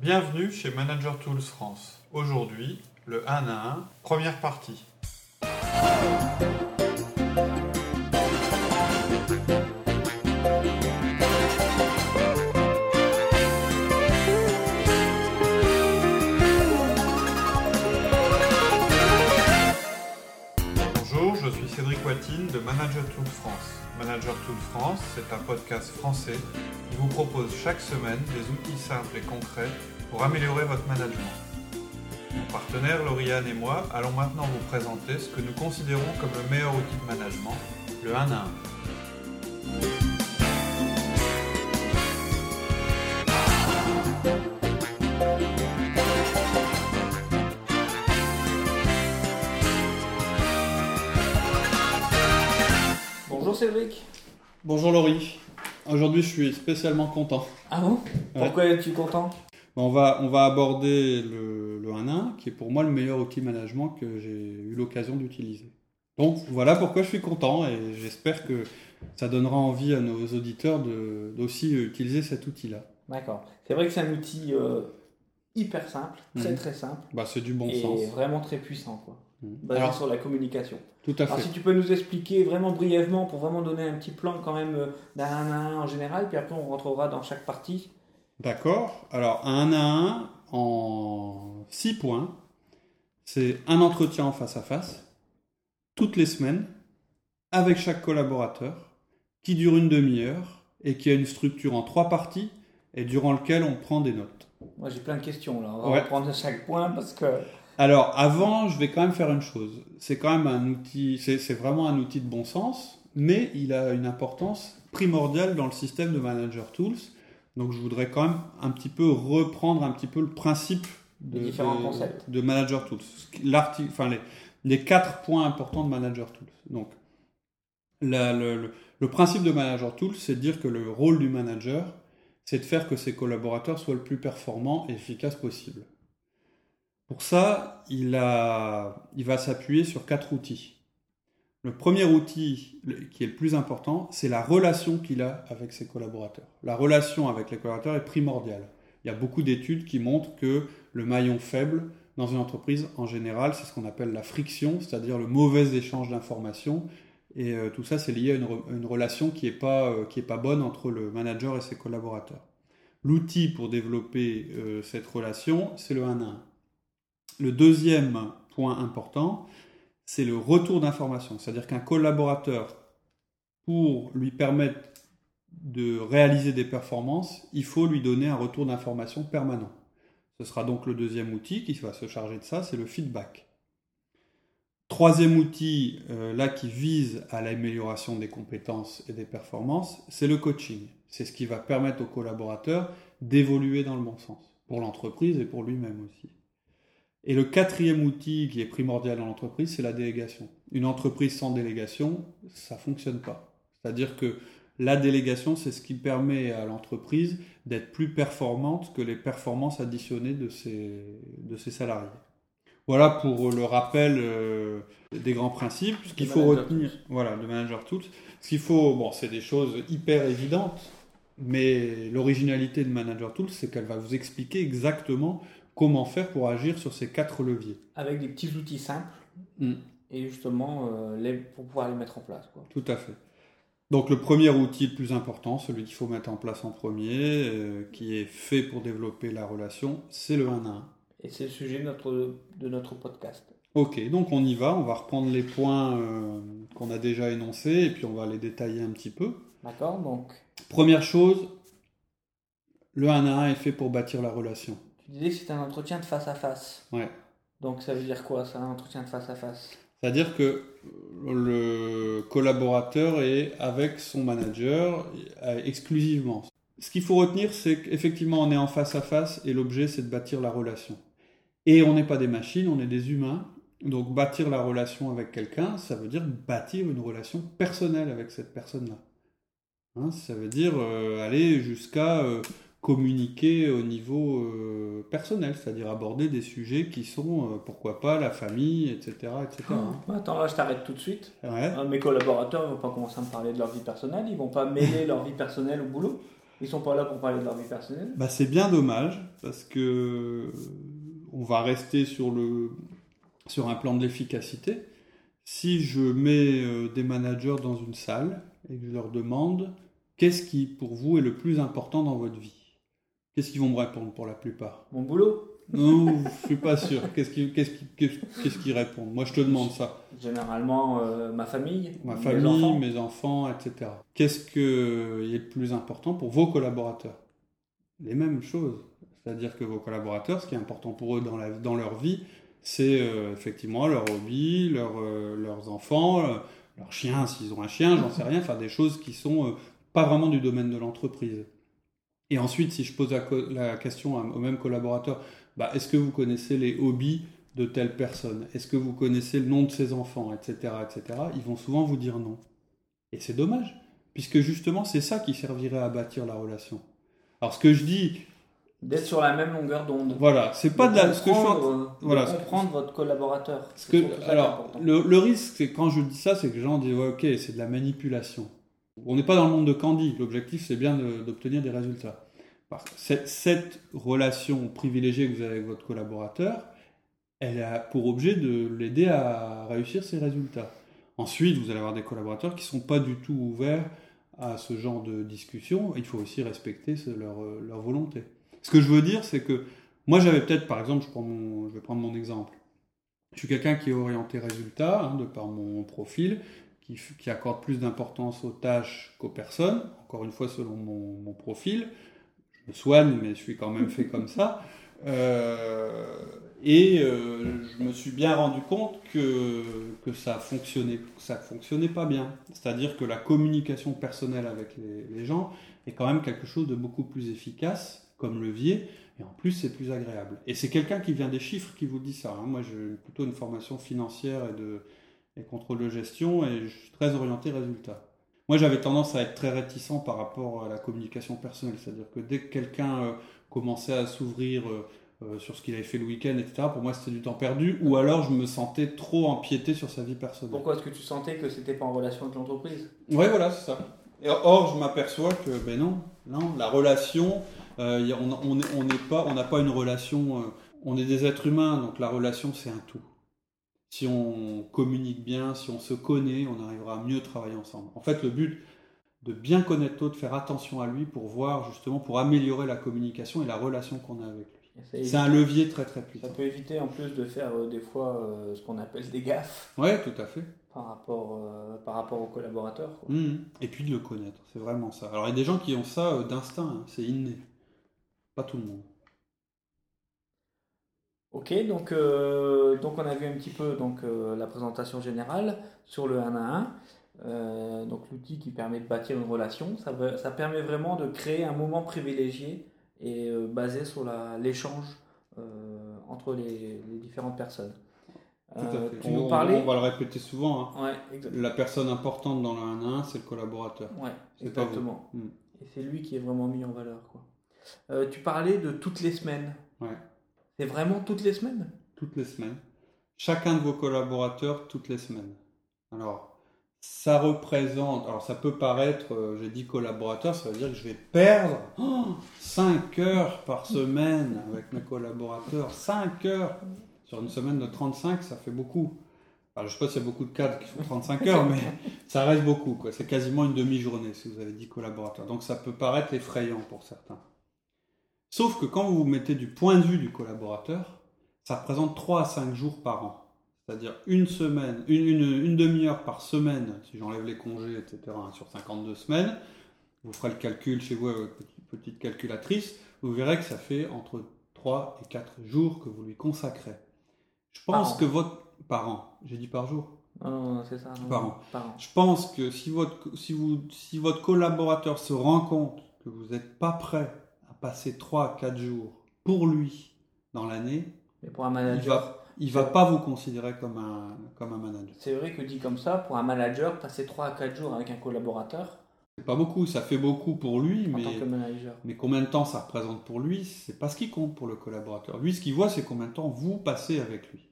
Bienvenue chez Manager Tools France. Aujourd'hui, le 1 à 1, première partie. De Manager Tools France. Manager Tools France, c'est un podcast français qui vous propose chaque semaine des outils simples et concrets pour améliorer votre management. Mon partenaire Lauriane et moi allons maintenant vous présenter ce que nous considérons comme le meilleur outil de management, le 1 à 1. Bonjour Cédric. Bonjour Laurie. Aujourd'hui, je suis spécialement content. Ah bon? Pourquoi es-tu content? On va, on va aborder le, le 1-1, qui est pour moi le meilleur outil management que j'ai eu l'occasion d'utiliser. Donc voilà pourquoi je suis content et j'espère que ça donnera envie à nos auditeurs de- d'aussi utiliser cet outil-là. D'accord. C'est vrai que c'est un outil euh, hyper simple, très Mhm. très simple, Bah, c'est du bon et sens. vraiment très puissant, quoi. Basé Alors, sur la communication. tout à Alors fait. si tu peux nous expliquer vraiment brièvement, pour vraiment donner un petit plan quand même euh, d'un 1 à 1 en général, puis après on rentrera dans chaque partie. D'accord. Alors, un 1 à 1 en 6 points, c'est un entretien en face à face, toutes les semaines, avec chaque collaborateur, qui dure une demi-heure et qui a une structure en trois parties et durant lequel on prend des notes. Moi j'ai plein de questions là, on va Ouais. reprendre chaque point parce que... Alors, avant, je vais quand même faire une chose. C'est quand même un outil, c'est vraiment un outil de bon sens, mais il a une importance primordiale dans le système de Manager Tools. Donc, je voudrais quand même un petit peu reprendre un petit peu le principe de, Les différents de- concepts. de Manager Tools. Enfin, les, les quatre points importants de Manager Tools. Donc, la- le, le- le principe de Manager Tools, c'est de dire que le rôle du manager, c'est de faire que ses collaborateurs soient le plus performants et efficaces possible. Pour ça, il, va s'appuyer sur quatre outils. Le premier outil qui est le plus important, c'est la relation qu'il a avec ses collaborateurs. La relation avec les collaborateurs est primordiale. Il y a beaucoup d'études qui montrent que le maillon faible dans une entreprise, en général, c'est ce qu'on appelle la friction, c'est-à-dire le mauvais échange d'informations. Et euh, tout ça, c'est lié à une, re- une relation qui n'est pas, euh, pas bonne entre le manager et ses collaborateurs. L'outil pour développer euh, cette relation, c'est le 1 à 1. Le deuxième point important, c'est le retour d'information. C'est-à-dire qu'un collaborateur, pour lui permettre de réaliser des performances, il faut lui donner un retour d'information permanent. Ce sera donc le deuxième outil qui va se charger de ça, c'est le feedback. Troisième outil, euh, là, qui vise à l'amélioration des compétences et des performances, c'est le coaching. C'est ce qui va permettre au collaborateur d'évoluer dans le bon sens, pour l'entreprise et pour lui-même aussi. Et le quatrième outil qui est primordial dans l'entreprise, c'est la délégation. Une entreprise sans délégation, ça fonctionne pas. C'est-à-dire que la délégation, c'est ce qui permet à l'entreprise d'être plus performante que les performances additionnées de ses, de ses salariés. Voilà pour le rappel euh, des grands principes. Ce qu'il faut retenir, voilà, de Manager Tools. Ce qu'il faut, bon, c'est des choses hyper évidentes, mais l'originalité de Manager Tools, c'est qu'elle va vous expliquer exactement comment faire pour agir sur ces quatre leviers. Avec des petits outils simples, Mm. et justement euh, les, pour pouvoir les mettre en place. Quoi. Tout à fait. Donc le premier outil le plus important, celui qu'il faut mettre en place en premier, euh, qui est fait pour développer la relation, c'est le 1 à 1. Et c'est le sujet de notre, de notre podcast. Ok, donc on y va, on va reprendre les points euh, qu'on a déjà énoncés et puis on va les détailler un petit peu. D'accord Donc, Première chose, le 1 à 1 est fait pour bâtir la relation. Tu disais que c'était un entretien de face à face. Ouais. Donc, ça veut dire quoi, ça, un entretien de face à face? C'est-à-dire que le collaborateur est avec son manager euh, exclusivement. Ce qu'il faut retenir, c'est qu'effectivement, on est en face à face et l'objet, c'est de bâtir la relation. Et on n'est pas des machines, on est des humains. Donc, bâtir la relation avec quelqu'un, ça veut dire bâtir une relation personnelle avec cette personne-là. Hein, ça veut dire euh, aller jusqu'à euh, communiquer au niveau euh, personnel, c'est-à-dire aborder des sujets qui sont, euh, pourquoi pas, la famille, etc. etc. hein. Oh, Attends, là, je t'arrête tout de suite. Ouais. Euh, Mes collaborateurs ne vont pas commencer à me parler de leur vie personnelle. Ils vont pas mêler leur vie personnelle au boulot. Ils sont pas là pour parler de leur vie personnelle. Bah, c'est bien dommage parce que on va rester sur, le, sur un plan de l'efficacité. Si je mets euh, des managers dans une salle et que je leur demande qu'est-ce qui pour vous est le plus important dans votre vie, qu'est-ce qu'ils vont me répondre pour la plupart? Mon boulot? Non, je suis pas sûr. Qu'est-ce qu'ils répondent? Moi, je te demande ça. Généralement, euh, ma famille, Ma mes famille, enfants. mes enfants, etc. Qu'est-ce qui est le plus important pour vos collaborateurs? Les mêmes choses. C'est-à-dire que vos collaborateurs, ce qui est important pour eux dans, la, dans leur vie, c'est euh, effectivement leur hobby, leur, euh, leurs enfants, leurs chiens, s'ils ont un chien, j'en sais rien, enfin des choses qui sont pas vraiment du domaine de l'entreprise. Et ensuite, si je pose la, question aux mêmes collaborateurs, bah, est-ce que vous connaissez les hobbies de telle personne? Est-ce que vous connaissez le nom de ses enfants, etc., etc. Ils vont souvent vous dire non. Et c'est dommage, puisque justement, c'est ça qui servirait à bâtir la relation. Alors, ce que je dis, D'être sur la même longueur d'onde. voilà, c'est pas de la. Ce que je euh, de voilà, ce- comprendre votre collaborateur. ce que- alors, le, le risque, c'est quand je dis ça, c'est que les gens disent ouais, ok, c'est de la manipulation. On n'est pas dans le monde de Candy. L'objectif, c'est bien d'obtenir des résultats. Cette, relation privilégiée que vous avez avec votre collaborateur, elle a pour objet de l'aider à réussir ses résultats. Ensuite, vous allez avoir des collaborateurs qui ne sont pas du tout ouverts à ce genre de discussion. Il faut aussi respecter leur, volonté. Ce que je veux dire, c'est que moi, j'avais peut-être, par exemple, je vais prendre mon exemple. Je suis quelqu'un qui est orienté résultat, hein, de par mon profil, qui, accorde plus d'importance aux tâches qu'aux personnes, encore une fois selon mon, profil. Je me soigne, mais je suis quand même fait comme ça. Euh, et euh, je me suis bien rendu compte que, que ça fonctionnait, ça fonctionnait pas bien. C'est-à-dire que la communication personnelle avec les, les gens est quand même quelque chose de beaucoup plus efficace comme levier, et en plus c'est plus agréable. Et c'est quelqu'un qui vient des chiffres qui vous dit ça. hein. Moi j'ai plutôt une formation financière et de et contrôle de gestion, et je suis très orienté résultat. Moi, j'avais tendance à être très réticent par rapport à la communication personnelle, c'est-à-dire que dès que quelqu'un euh, commençait à s'ouvrir euh, euh, sur ce qu'il avait fait le week-end, etc., pour moi, c'était du temps perdu, ou alors je me sentais trop empiété sur sa vie personnelle. Pourquoi est-ce que tu sentais que c'était pas en relation avec l'entreprise? Ouais, voilà, c'est ça. Et or, je m'aperçois que, ben non, non, la relation, on on est- on pas, on n'a pas une relation, on est des êtres humains, donc la relation, c'est un tout. Si on communique bien, si on se connaît, on arrivera à mieux travailler ensemble. En fait, le but de bien connaître l'autre, faire attention à lui pour voir justement, pour améliorer la communication et la relation qu'on a avec lui. Ça C'est un levier très très Ça puissant. peut éviter en plus de faire euh, des fois euh, ce qu'on appelle des gaffes Ouais, tout à fait. par rapport, euh, par rapport aux collaborateurs. quoi. Mhm. Et puis de le connaître, c'est vraiment ça. Alors il y a des gens qui ont ça d'instinct, hein, c'est inné. Pas tout le monde. Ok, donc, euh, donc on a vu un petit peu donc, euh, la présentation générale sur le 1 à 1. Euh, donc l'outil qui permet de bâtir une relation, ça, ça permet vraiment de créer un moment privilégié et basé sur l'échange entre les, les différentes personnes. Tout à fait. tu on, nous parlais on va le répéter souvent. hein. Ouais, La personne importante dans le 1 à 1, c'est le collaborateur. ouais, C'est pas vous. exactement. Mm. Et c'est lui qui est vraiment mis en valeur. Quoi. Tu parlais de toutes les semaines. Ouais. C'est vraiment toutes les semaines? Toutes les semaines. Chacun de vos collaborateurs, toutes les semaines. Alors, ça représente, alors ça peut paraître, euh, j'ai dit collaborateur, ça veut dire que je vais perdre 5 heures par semaine avec mes collaborateurs. 5 heures sur une semaine de 35, ça fait beaucoup. Alors, je sais pas s'il y a beaucoup de cadres qui font 35 heures, mais ça reste beaucoup. C'est quasiment une demi-journée si vous avez dit collaborateur. Donc ça peut paraître effrayant pour certains. Sauf que quand vous vous mettez du point de vue du collaborateur, ça représente 3 à 5 jours par an. C'est-à-dire une semaine, une, une- une demi-heure par semaine, si j'enlève les congés, etc., hein, sur 52 semaines. Vous ferez le calcul chez vous avec votre petite, calculatrice. Vous verrez que ça fait entre 3 et 4 jours que vous lui consacrez. Je pense que votre... Par an. J'ai dit par jour. Non, non, non, c'est ça. non, Par an. Par an. Je pense que si votre, si vous, si votre collaborateur se rend compte que vous n'êtes pas prêt passer 3 à 4 jours pour lui dans l'année, Mais pour un il manager, va, il va pas vous considérer comme un, comme un manager. c'est vrai que dit comme ça, pour un manager, passer 3 à 4 jours avec un collaborateur C'est pas beaucoup, ça fait beaucoup pour lui, en mais, tant que manager. mais combien de temps ça représente pour lui, c'est pas ce qui compte pour le collaborateur. Lui, ce qu'il voit, c'est combien de temps vous passez avec lui.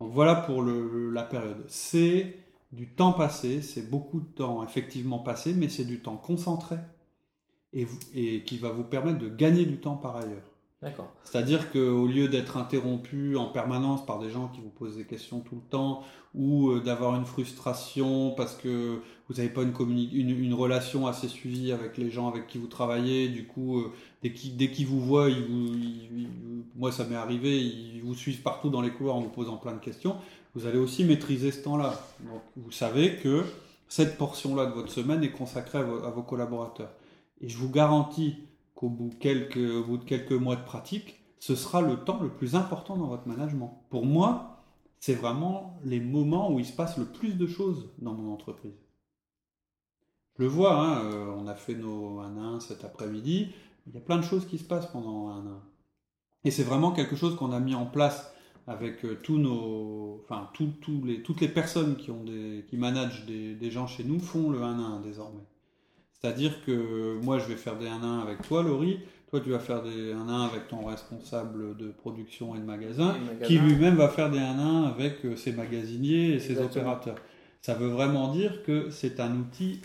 Donc voilà pour le- la période. C'est du temps passé, c'est beaucoup de temps effectivement passé, mais c'est du temps concentré. Et, vous- et qui va vous permettre de gagner du temps par ailleurs. D'accord. C'est-à-dire qu'au lieu d'être interrompu en permanence par des gens qui vous posent des questions tout le temps, ou euh, d'avoir une frustration parce que vous n'avez pas une, communi- une, une relation assez suivie avec les gens avec qui vous travaillez, du coup, euh, dès qu'ils dès vous voient, ils vous, ils- ils- moi ça m'est arrivé, ils vous suivent partout dans les couloirs en vous posant plein de questions, vous allez aussi maîtriser ce temps-là. Donc vous savez que cette portion-là de votre semaine est consacrée à vos- à vos collaborateurs. Et je vous garantis qu'au bout, bout de quelques mois de pratique, ce sera le temps le plus important dans votre management. Pour moi, c'est vraiment les moments où il se passe le plus de choses dans mon entreprise. Je le vois, hein, euh, on a fait nos 1 à 1 cet après-midi, il y a plein de choses qui se passent pendant un 1 à 1. Et c'est vraiment quelque chose qu'on a mis en place avec euh, tous nos, enfin, toutes les personnes qui, managent des, gens chez nous font le 1 à 1 désormais. C'est-à-dire que moi, je vais faire des 1 à 1 avec toi, Laurie. Toi, tu vas faire des 1 à 1 avec ton responsable de production et de magasin, Et magasin. qui lui-même va faire des 1 à 1 avec euh, ses magasiniers et ses opérateurs. Ça veut vraiment dire que c'est un outil,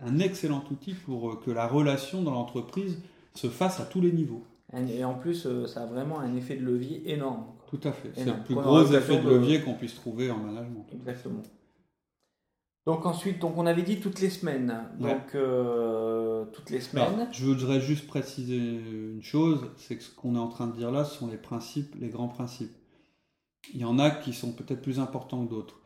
un excellent outil pour euh, que la relation dans l'entreprise se fasse à tous les niveaux. Et en plus, euh, ça a vraiment un effet de levier énorme. Tout à fait. C'est le plus gros effet de de- levier qu'on puisse trouver en management. Exactement. Donc ensuite, donc on avait dit toutes les semaines. Ouais. Donc euh, toutes les Alors, semaines. je voudrais juste préciser une chose, c'est que ce qu'on est en train de dire là, ce sont les principes, les grands principes. Il y en a qui sont peut-être plus importants que d'autres.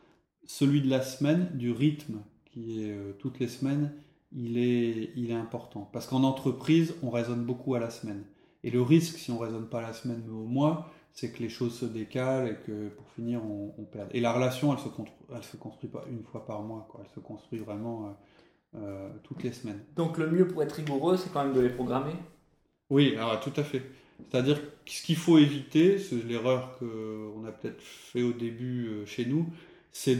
Celui de la semaine, du rythme, qui est euh, toutes les semaines, il est, il est important. Parce qu'en entreprise, on raisonne beaucoup à la semaine. Et le risque, si on raisonne pas à la semaine mais au mois, c'est que les choses se décalent et que pour finir, on, on perd. Et la relation, elle se, elle se construit pas une fois par mois, quoi. elle se construit vraiment euh, euh, toutes les semaines. Donc le mieux pour être rigoureux, c'est quand même de les programmer? Oui, alors tout à fait. C'est-à-dire ce qu'il faut éviter, c'est l'erreur qu'on a peut-être fait au début euh, chez nous, c'est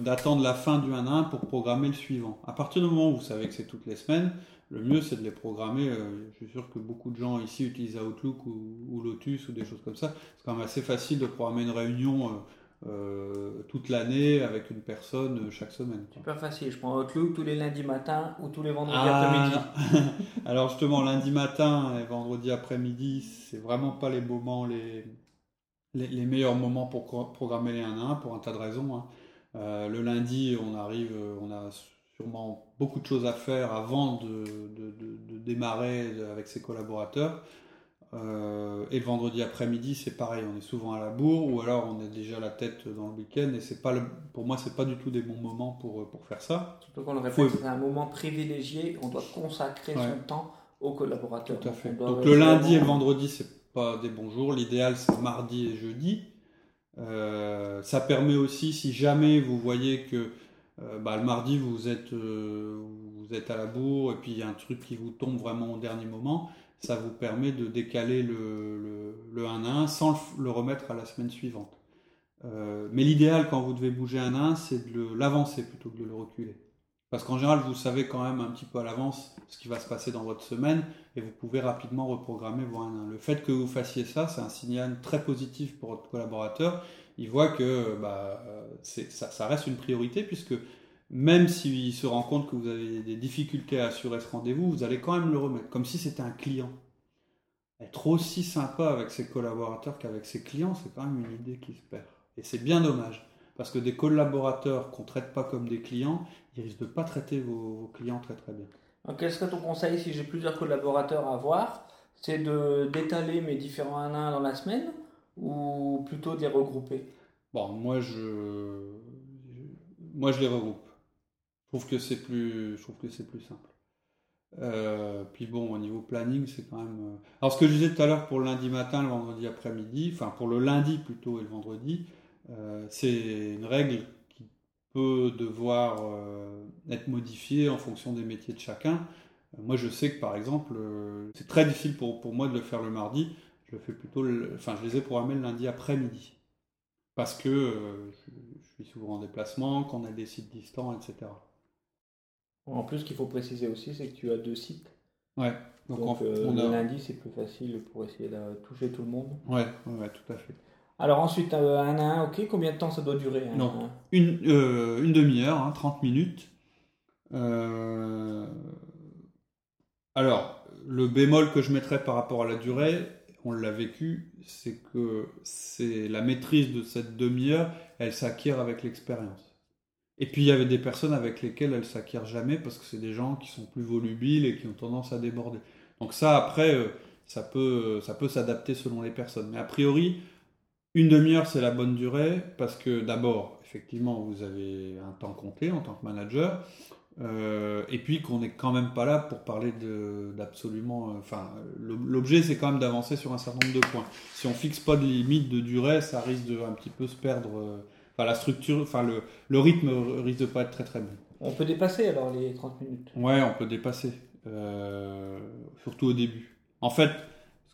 d'attendre la fin du 1 à 1 pour programmer le suivant. À partir du moment où vous savez que c'est toutes les semaines, le mieux c'est de les programmer. euh, je suis sûr que beaucoup de gens ici utilisent Outlook ou, ou Lotus ou des choses comme ça. C'est quand même assez facile de programmer une réunion euh, euh, toute l'année avec une personne chaque semaine. quoi. Super facile. Je prends Outlook tous les lundis matin ou tous les vendredis Ah, après-midi. Alors justement, lundi matin et vendredi après-midi, c'est vraiment pas les moments, les, les, les meilleurs moments pour programmer les 1 à 1 pour un tas de raisons. hein. Euh, le lundi, on arrive, euh, on a sûrement beaucoup de choses à faire avant de, de- de- de démarrer avec ses collaborateurs. Euh, et le vendredi après-midi, c'est pareil, on est souvent à la bourre ou alors on est déjà la tête dans le week-end et c'est pas le, pour moi, c'est pas du tout des bons moments pour, pour faire ça. Surtout qu'on le répète, c'est un moment privilégié. On doit consacrer Ouais. son temps aux collaborateurs. Tout à Donc, fait. Donc le lundi et le vendredi, c'est pas des bons jours. L'idéal, c'est mardi et jeudi. Euh, ça permet aussi, si jamais vous voyez que euh, bah, le mardi, vous êtes, euh, vous êtes à la bourre et puis il y a un truc qui vous tombe vraiment au dernier moment, ça vous permet de décaler le, le, le 1 à 1 sans le, remettre à la semaine suivante. Mais l'idéal, quand vous devez bouger un à un, c'est de l'avancer plutôt que de le reculer. Parce qu'en général, vous savez quand même un petit peu à l'avance ce qui va se passer dans votre semaine et vous pouvez rapidement reprogrammer vos 1 à 1. Le fait que vous fassiez ça, c'est un signal très positif pour votre collaborateur. Il voit que bah, euh, ça, ça reste une priorité puisque même s'il se rend compte que vous avez des difficultés à assurer ce rendez-vous, vous allez quand même le remettre, comme si c'était un client. Être aussi sympa avec ses collaborateurs qu'avec ses clients, c'est quand même une idée qui se perd. Et c'est bien dommage, parce que des collaborateurs qu'on ne traite pas comme des clients, ils risquent de ne pas traiter vos, vos clients très très bien. Quel serait ton conseil si j'ai plusieurs collaborateurs à voir? C'est de d'étaler mes différents 1 à 1 dans la semaine ou plutôt de les regrouper? Bon, moi je, moi je les regroupe. Je trouve que c'est plus, je trouve que c'est plus simple. Euh, puis bon, au niveau planning, c'est quand même. euh, Alors ce que je disais tout à l'heure pour le lundi matin, le vendredi après-midi, enfin pour le lundi plutôt et le vendredi, euh, c'est une règle qui peut devoir euh, être modifiée en fonction des métiers de chacun. Euh, moi, je sais que par exemple, euh, c'est très difficile pour, pour moi de le faire le mardi. Je le fais plutôt, le- enfin, je les ai programmés le lundi après-midi parce que je, je suis souvent en déplacement, qu'on a des sites distants, etc. En plus, ce qu'il faut préciser aussi, c'est que tu as deux sites. Ouais. Donc, Donc, on, le lundi, c'est plus facile pour essayer de toucher tout le monde. ouais, ouais, tout à fait. Alors ensuite, euh, un à un, ok, combien de temps ça doit durer Une, euh, une demi-heure, hein, 30 minutes. Euh, Alors, le bémol que je mettrais par rapport à la durée, on l'a vécu, c'est que c'est la maîtrise de cette demi-heure, elle s'acquiert avec l'expérience. Et puis il y avait des personnes avec lesquelles elle s'acquiert jamais parce que c'est des gens qui sont plus volubiles et qui ont tendance à déborder. Donc ça, après, euh, ça peut, ça peut s'adapter selon les personnes. Mais a priori, une demi-heure, c'est la bonne durée parce que d'abord, effectivement, vous avez un temps compté en tant que manager. Euh, et puis qu'on n'est quand même pas là pour parler d'absolument. Euh, enfin, l'objet c'est quand même d'avancer sur un certain nombre de points. Si on fixe pas de limite de durée, ça risque de un petit peu se perdre. Euh, enfin, la structure, enfin le, le, rythme risque de pas être très très bon. On peut dépasser alors les 30 minutes. Ouais, on peut dépasser, surtout au début. En fait,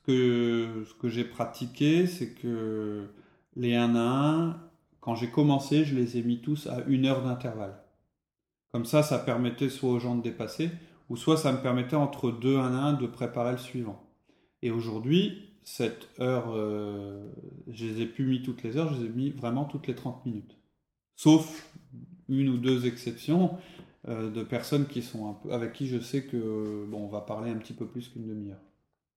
ce que ce que j'ai pratiqué, c'est que les 1 à 1, quand j'ai commencé, je les ai mis tous à une heure d'intervalle. Comme ça, ça permettait soit aux gens de dépasser, ou soit ça me permettait entre deux un à un de préparer le suivant. Et aujourd'hui, cette heure, euh, je les ai plus mis toutes les heures, je les ai mis vraiment toutes les 30 minutes. Sauf une ou deux exceptions euh, de personnes qui sont avec qui je sais que bon, on va parler un petit peu plus qu'une demi-heure.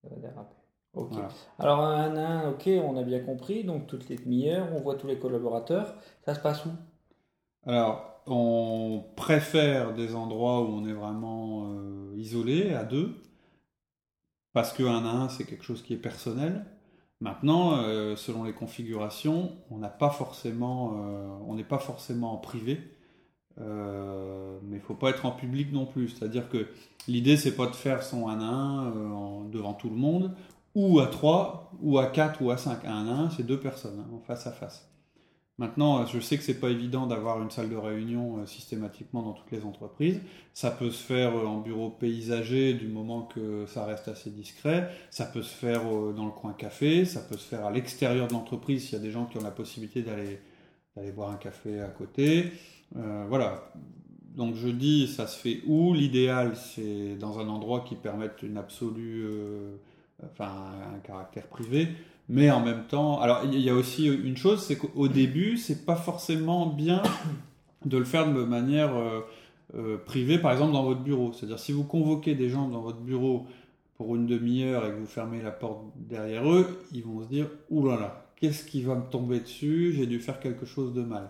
Ça va déraper. Ok. Alors un à un, ok, on a bien compris. Donc toutes les demi-heures, on voit tous les collaborateurs. Ça se passe où? Alors on préfère des endroits où on est vraiment euh, isolé, à deux, parce qu'un à un, c'est quelque chose qui est personnel. Maintenant, euh, selon les configurations, on n'a pas forcément, euh, on n'est pas forcément en privé, mais il faut pas être en public non plus. C'est-à-dire que l'idée, c'est pas de faire son 1 à 1 devant tout le monde, ou à 3, ou à 4, ou à 5. Un à 1, c'est deux personnes, hein, face à face. Maintenant, je sais que c'est pas évident d'avoir une salle de réunion euh, systématiquement dans toutes les entreprises. Ça peut se faire euh, en bureau paysager du moment que ça reste assez discret. Ça peut se faire euh, dans le coin café. Ça peut se faire à l'extérieur de l'entreprise s'il y a des gens qui ont la possibilité d'aller d'aller boire un café à côté. voilà. Donc je dis, ça se fait où? L'idéal, c'est dans un endroit qui permette une absolue, enfin un caractère privé. Mais en même temps, alors il y a aussi une chose, c'est qu'au début, c'est pas forcément bien de le faire de manière euh, euh, privée, par exemple dans votre bureau. C'est-à-dire si vous convoquez des gens dans votre bureau pour une demi-heure et que vous fermez la porte derrière eux, ils vont se dire Ouh là là, qu'est-ce qui va me tomber dessus? J'ai dû faire quelque chose de mal.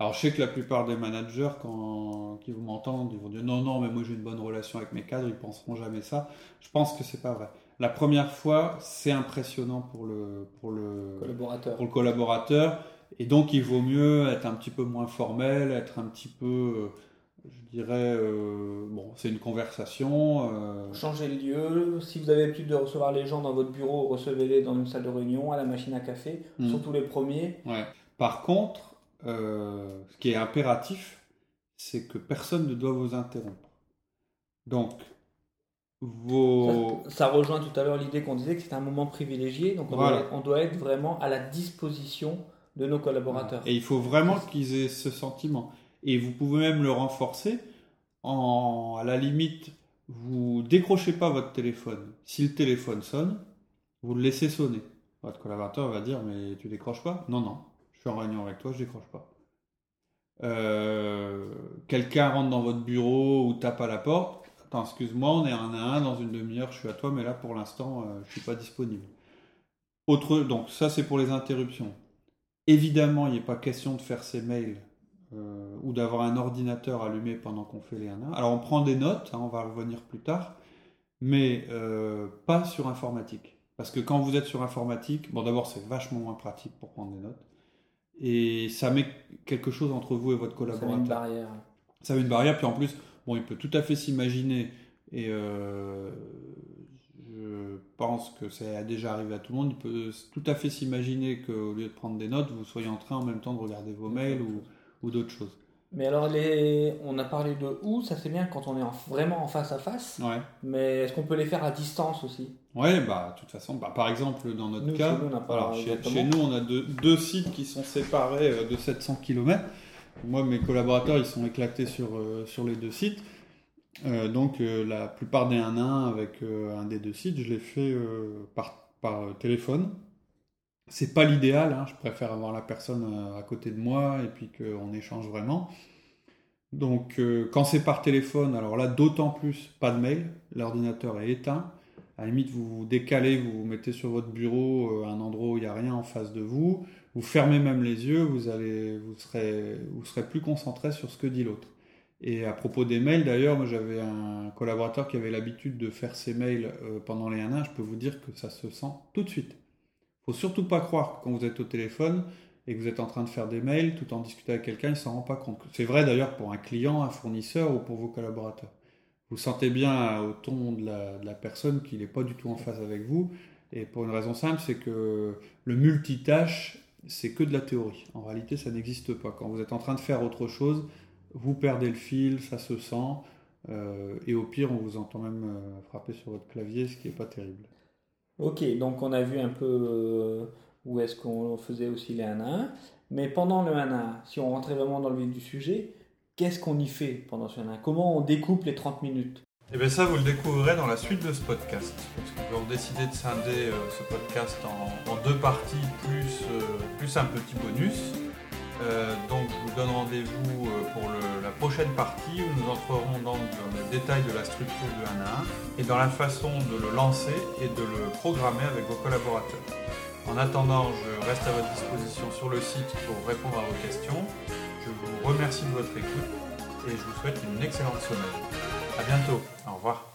Alors je sais que la plupart des managers, quand qui vous m'entendent, ils vont dire non non, mais moi j'ai une bonne relation avec mes cadres, ils penseront jamais ça. Je pense que c'est pas vrai la première fois, c'est impressionnant pour le, pour, le, collaborateur. pour le collaborateur. Et donc, il vaut mieux être un petit peu moins formel, être un petit peu, euh, je dirais, euh, bon, c'est une conversation. Euh... Changer le lieu. Si vous avez l'habitude de recevoir les gens dans votre bureau, recevez-les dans une salle de réunion, à la machine à café, hmm. surtout les premiers. Ouais. Par contre, euh, ce qui est impératif, c'est que personne ne doit vous interrompre. Donc, ça, rejoint tout à l'heure l'idée qu'on disait que c'est un moment privilégié, donc on, doit, être vraiment à la disposition de nos collaborateurs. Et il faut vraiment qu'ils aient ce sentiment. Et vous pouvez même le renforcer en, à la limite, vous décrochez pas votre téléphone. Si le téléphone sonne, vous le laissez sonner. Votre collaborateur va dire mais tu décroches pas? Non, non, je suis en réunion avec toi, je décroche pas. Euh, quelqu'un rentre dans votre bureau ou tape à la porte, excuse-moi, on est un à un, dans une demi-heure, je suis à toi, mais là, pour l'instant, euh, je ne suis pas disponible. Autre, donc, ça, c'est pour les interruptions. Évidemment, il n'est pas question de faire ses mails euh, ou d'avoir un ordinateur allumé pendant qu'on fait les 1 à 1. Alors, on prend des notes, hein, on va revenir plus tard, mais euh, pas sur informatique. Parce que quand vous êtes sur informatique, bon, d'abord, c'est vachement moins pratique pour prendre des notes. Et ça met quelque chose entre vous et votre collaborateur. Ça met une barrière. Ça met une barrière, puis en plus, Bon, il peut tout à fait s'imaginer, et euh, je pense que ça a déjà arrivé à tout le monde, il peut tout à fait s'imaginer qu'au lieu de prendre des notes, vous soyez en train en même temps de regarder vos mails ou, d'autres choses. Mais alors, les... on a parlé de où, ça c'est bien quand on est vraiment en face à face. Ouais. Mais est-ce qu'on peut les faire à distance aussi? Oui, bah, de toute façon, bah, par exemple, dans notre cas, chez, nous, on a deux, deux, sites qui sont séparés euh, de 700 km. Moi, mes collaborateurs, ils sont éclatés sur, euh, sur les deux sites. Euh, donc, euh, la plupart des 1 1 avec un des deux sites, je les fais par, par téléphone. C'est pas l'idéal, hein. je préfère avoir la personne à côté de moi et puis qu'on échange vraiment. Donc, quand c'est par téléphone, alors là, d'autant plus, pas de mail, l'ordinateur est éteint. À la limite, vous vous décalez, vous vous mettez sur votre bureau, à un endroit où il n'y a rien en face de vous. Vous fermez même les yeux, vous, allez, vous, serez, vous serez plus concentré sur ce que dit l'autre. Et à propos des mails, d'ailleurs, moi j'avais un collaborateur qui avait l'habitude de faire ses mails pendant les 1 1 Je peux vous dire que ça se sent tout de suite faut surtout pas croire que quand vous êtes au téléphone et que vous êtes en train de faire des mails tout en discutant avec quelqu'un, il s'en rend pas compte. C'est vrai d'ailleurs pour un client, un fournisseur ou pour vos collaborateurs. Vous sentez bien au ton de la, personne qu'il n'est pas du tout en phase avec vous. Et pour une raison simple, c'est que le multitâche, c'est que de la théorie. En réalité, ça n'existe pas. Quand vous êtes en train de faire autre chose, vous perdez le fil, ça se sent. Euh, et au pire, on vous entend même euh, frapper sur votre clavier, ce qui n'est pas terrible. Ok, donc on a vu un peu euh, où est-ce qu'on faisait aussi les 1 à 1. Mais pendant le 1 à 1, si on rentrait vraiment dans le vif du sujet, qu'est-ce qu'on y fait pendant ce 1 à 1 Comment on découpe les 30 minutes? Eh bien ça, vous le découvrirez dans la suite de ce podcast. Parce que ont décidé de scinder euh, ce podcast en, deux parties plus, euh, plus un petit bonus. Euh, donc je vous donne rendez-vous pour la prochaine partie où nous entrerons dans le détail de la structure du 1 à 1 et dans la façon de le lancer et de le programmer avec vos collaborateurs. En attendant, je reste à votre disposition sur le site pour répondre à vos questions. Je vous remercie de votre écoute et je vous souhaite une excellente semaine. A bientôt. Au revoir.